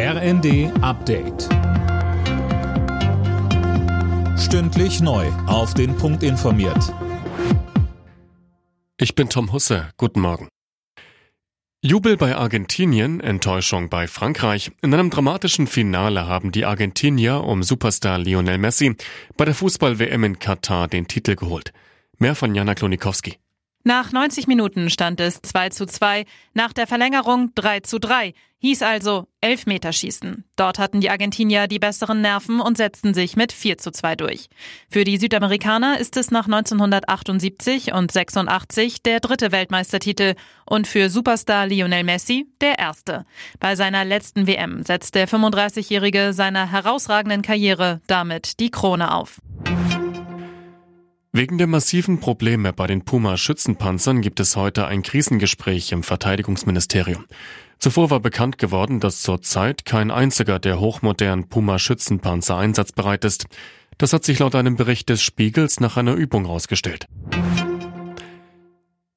RND Update. Stündlich neu. Auf den Punkt informiert. Ich bin Tom Husse. Guten Morgen. Jubel bei Argentinien, Enttäuschung bei Frankreich. In einem dramatischen Finale haben die Argentinier um Superstar Lionel Messi bei der Fußball-WM in Katar den Titel geholt. Mehr von Jana Klonikowski. Nach 90 Minuten stand es 2 zu 2, nach der Verlängerung 3 zu 3. Hieß also Elfmeterschießen. Dort hatten die Argentinier die besseren Nerven und setzten sich mit 4 zu 2 durch. Für die Südamerikaner ist es nach 1978 und 86 der dritte Weltmeistertitel und für Superstar Lionel Messi der erste. Bei seiner letzten WM setzt der 35-Jährige seiner herausragenden Karriere damit die Krone auf. Wegen der massiven Probleme bei den Puma-Schützenpanzern gibt es heute ein Krisengespräch im Verteidigungsministerium. Zuvor war bekannt geworden, dass zurzeit kein einziger der hochmodernen Puma-Schützenpanzer einsatzbereit ist. Das hat sich laut einem Bericht des Spiegels nach einer Übung herausgestellt.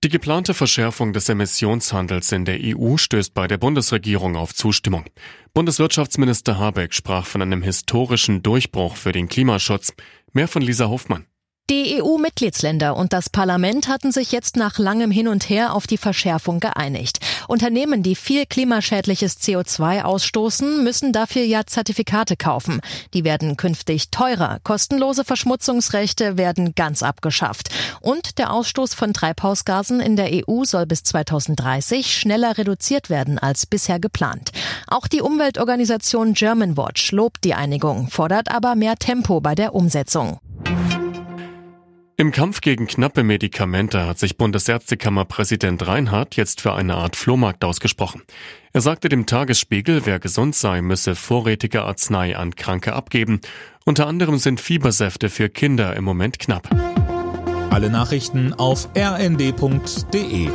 Die geplante Verschärfung des Emissionshandels in der EU stößt bei der Bundesregierung auf Zustimmung. Bundeswirtschaftsminister Habeck sprach von einem historischen Durchbruch für den Klimaschutz. Mehr von Lisa Hofmann. Die EU-Mitgliedsländer und das Parlament hatten sich jetzt nach langem Hin und Her auf die Verschärfung geeinigt. Unternehmen, die viel klimaschädliches CO2 ausstoßen, müssen dafür ja Zertifikate kaufen. Die werden künftig teurer. Kostenlose Verschmutzungsrechte werden ganz abgeschafft. Und der Ausstoß von Treibhausgasen in der EU soll bis 2030 schneller reduziert werden als bisher geplant. Auch die Umweltorganisation Germanwatch lobt die Einigung, fordert aber mehr Tempo bei der Umsetzung. Im Kampf gegen knappe Medikamente hat sich Bundesärztekammerpräsident Reinhardt jetzt für eine Art Flohmarkt ausgesprochen. Er sagte dem Tagesspiegel, wer gesund sei, müsse vorrätige Arznei an Kranke abgeben. Unter anderem sind Fiebersäfte für Kinder im Moment knapp. Alle Nachrichten auf rnd.de